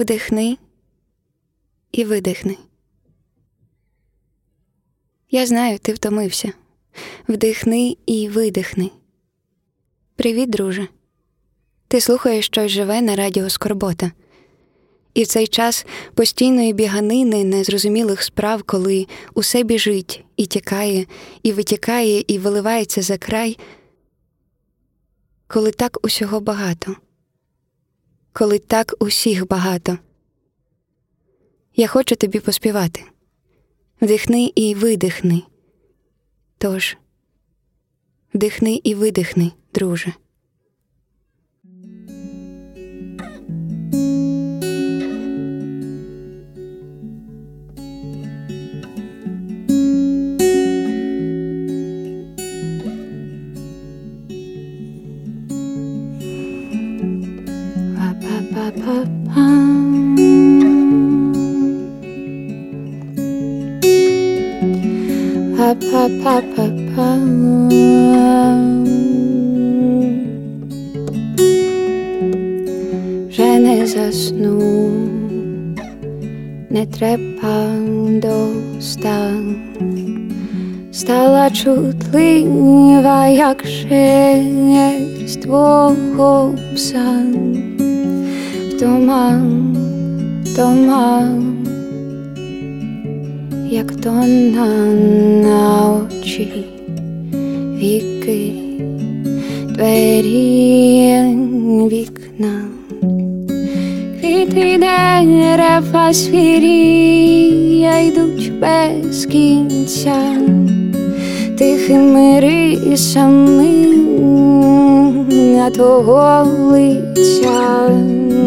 вдихни і видихни. Я знаю, ти втомився. Вдихни і видихни. Привіт, друже. Ти слухаєш щось живе на радіо Скорбота. І в цей час постійної біганини незрозумілих справ, коли усе біжить і тікає, і витікає, і виливається за край, коли так усього багато, коли так усіх багато. Я хочу тобі поспівати. Вдихни і видихни. Тож, вдихни і видихни, друже. Že nezasnú, netrepám do stan. Stala čutlivá, jak šelest dvoch psan. Вдома, вдома як то на очі віки, двері вікна, квіти дерева свірія йдуть без кінця, тихими рисами на того лиця,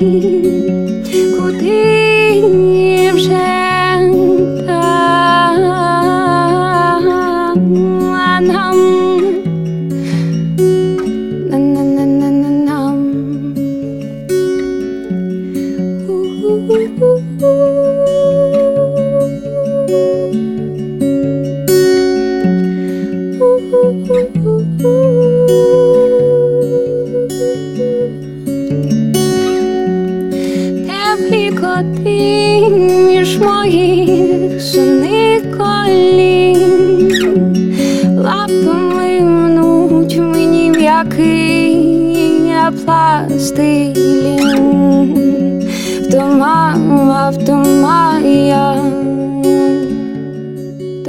речей,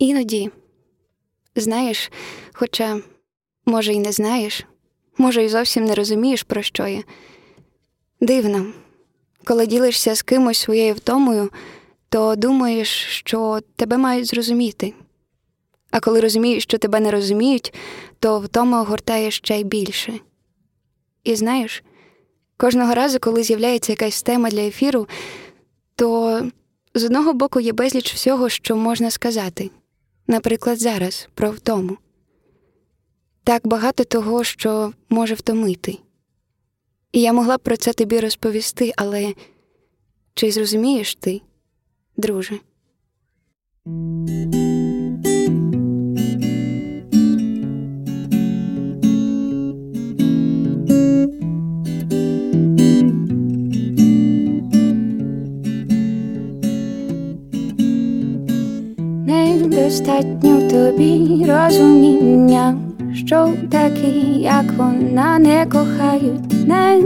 Іноді, знаєш, хоча, може, й не знаєш, може, й зовсім не розумієш, про що я. Дивно, коли ділишся з кимось своєю втомою, то думаєш, що тебе мають зрозуміти. А коли розумієш, що тебе не розуміють, то втома огортає ще й більше. І знаєш, кожного разу, коли з'являється якась тема для ефіру, то з одного боку є безліч всього, що можна сказати наприклад, зараз про втому. Так багато того, що може втомити. І я могла б про це тобі розповісти, але чи зрозумієш ти, друже. Недостатньо в тобі розуміння, що такі, як вона, не кохають, не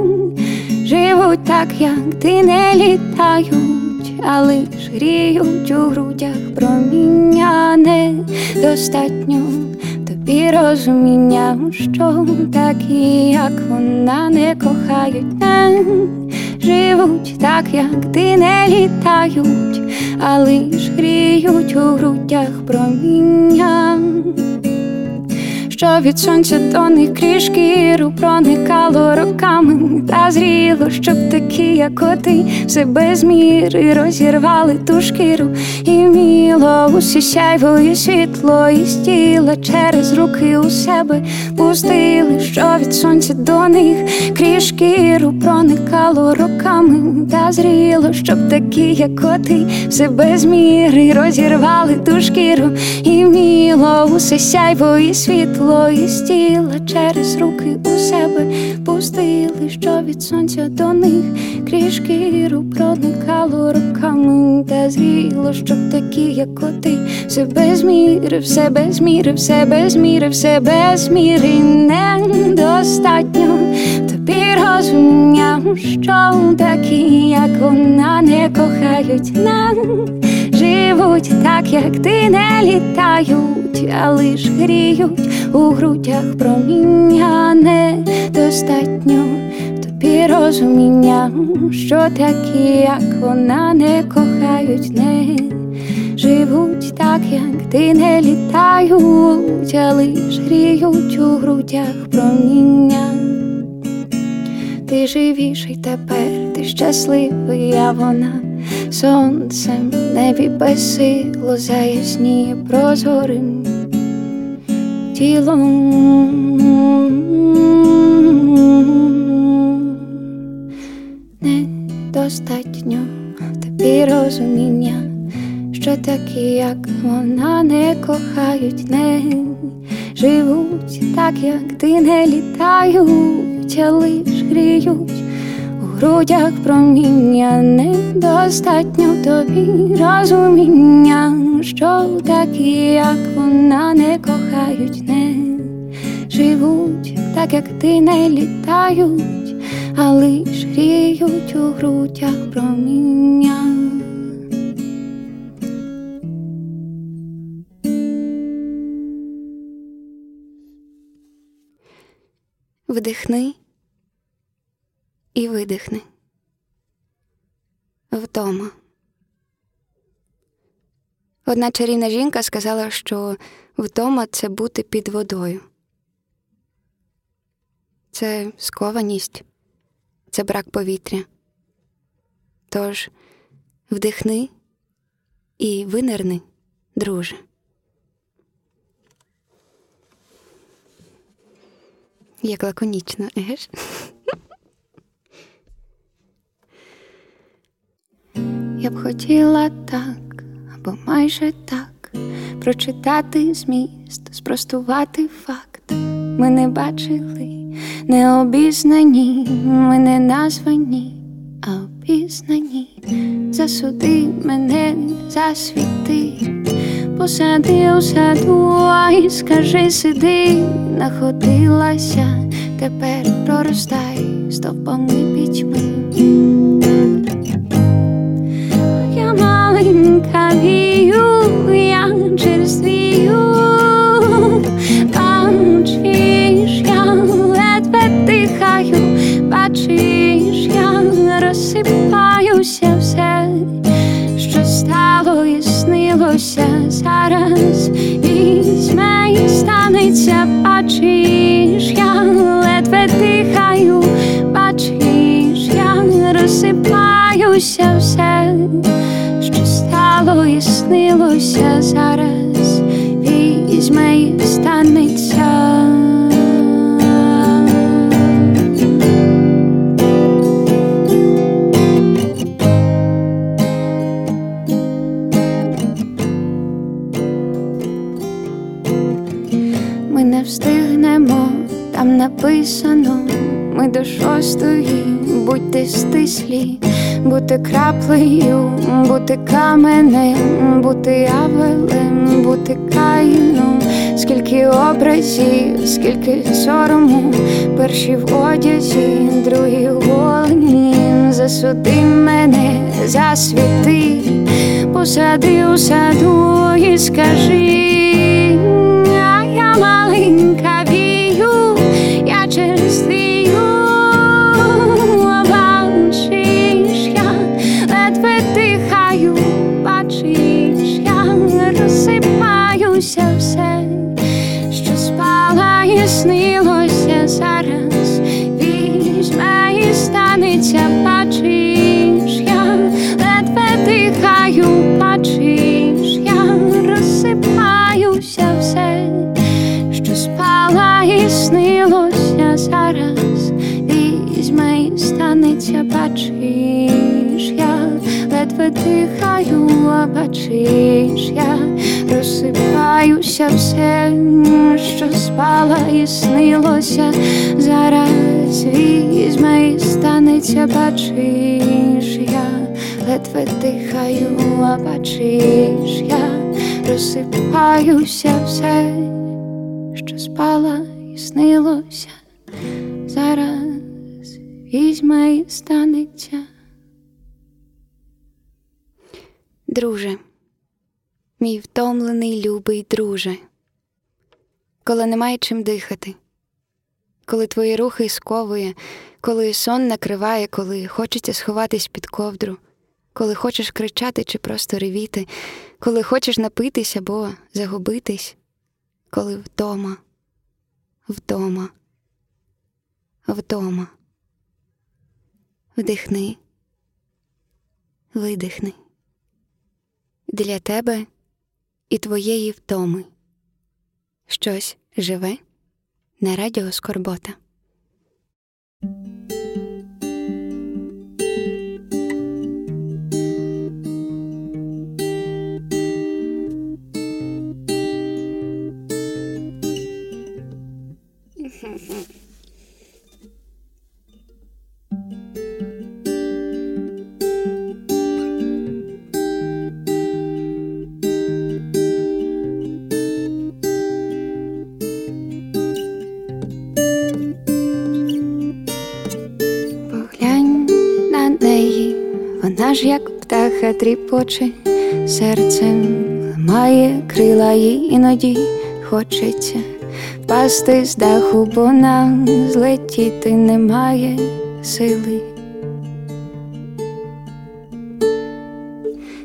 живуть так, як ти не літають, а лиш гріють у грудях проміння. Недостатньо тобі розуміння, що такі, як вона, не кохають, не живуть так, як ти не літають, а лиш гріють у грудях проміння. Що від сонця до них крізь шкіру проникало роками, та зріло, щоб такі, як коти, все без міри розірвали ту шкіру, і міло усі сяйво і світло, і стіла через руки у себе пустили, що від сонця до них крізь шкіру проникало роками, та зріло, щоб такі, як коти, все без міри розірвали ту шкіру, і міло усе сяйво і світло світло із тіла через руки у себе пустили, що від сонця до них крізь шкіру проникало руками та зріло, щоб такі, як коти, все без міри, все без міри, все без міри, все без міри. Недостатньо що такі, як вона, не кохають нам, живуть так, як ти не літають, а лиш гріють у грудях проміння. Недостатньо тобі розуміння, що такі, як вона, не кохають, не живуть так, як ти. Не літають, а лиш гріють у грудях проміння. Ти живіший тепер, ти щасливий, а вона сонцем небі безсило заясніє прозорим тілом. Недостатньо тобі розуміння, що такі, як вона, не кохають, не живуть так, як ти не літають, а лиш гріють у грудях проміння недостатньо тобі розуміння, що такі, як вона, не кохають, не живуть, так як ти не літають, а лиш гріють у грудях проміння. Вдихни і видихни. Вдома. Одна чарівна жінка сказала, що вдома це бути під водою. Це скованість, це брак повітря. Тож вдихни і винирни, друже. Як лаконічно, егеш? Я б хотіла так, або майже так, прочитати зміст, спростувати факт. Ми не бачили, не обізнані, ми не названі, а обізнані. Засуди мене, засвіти, посади у саду, а й скажи, сиди, находилася, тепер проростай стовпами пітьми. Маленька вію, я через твію бачиш, я ледве дихаю, бачиш, я розсипаюся все, що стало і зараз, візьме станеться, бачиш, я ледве дихаю, бачиш, я розсипаюся станеться зараз, візьме і станеться. Ми не встигнемо, там написано, ми до шостої, будьте стислі бути краплею, бути каменем, бути авелем, бути каїном, скільки образів, скільки сорому, перші в одязі, другі голені, засуди мене, засвіти, посади у саду і скажи. А бачиш, я розсипаюся все, що спала і снилося, зараз візьме і станеться, бачиш, я ледве дихаю, а бачиш, я розсипаюся все, що спала і снилося, зараз візьме і станеться. Друже, мій втомлений любий друже, коли немає чим дихати, коли твої рухи сковує, коли сон накриває, коли хочеться сховатись під ковдру, коли хочеш кричати чи просто ревіти, коли хочеш напитись або загубитись, коли вдома, вдома, вдома. Вдихни, видихни для тебе і твоєї втоми. Щось живе на радіо Скорбота. Вона ж як птаха тріпоче, серцем має крила їй іноді хочеться впасти з даху, бо нам злетіти немає сили.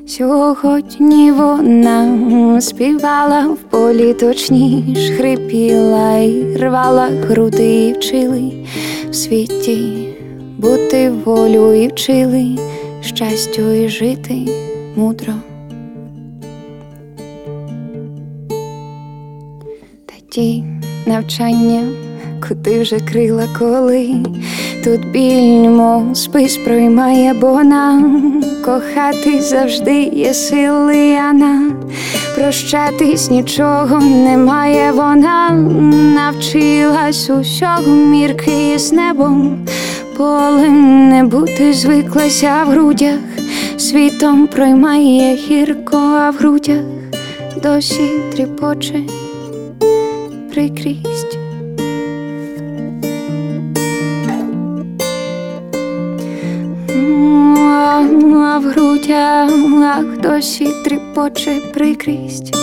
Сьогодні вона співала в полі, точніш хрипіла і рвала груди і вчили в світі бути волю і вчили щастю і жити мудро. Та ті навчання, куди вже крила коли тут біль, мов спис проймає, бо нам кохати завжди є сили, а нам прощатись нічого немає. Вона навчилась усього мірки з небом, полем не бути звиклася в грудях, світом проймає гірко, а в грудях досі тріпоче прикрість. А в грудях досі тріпоче прикрість.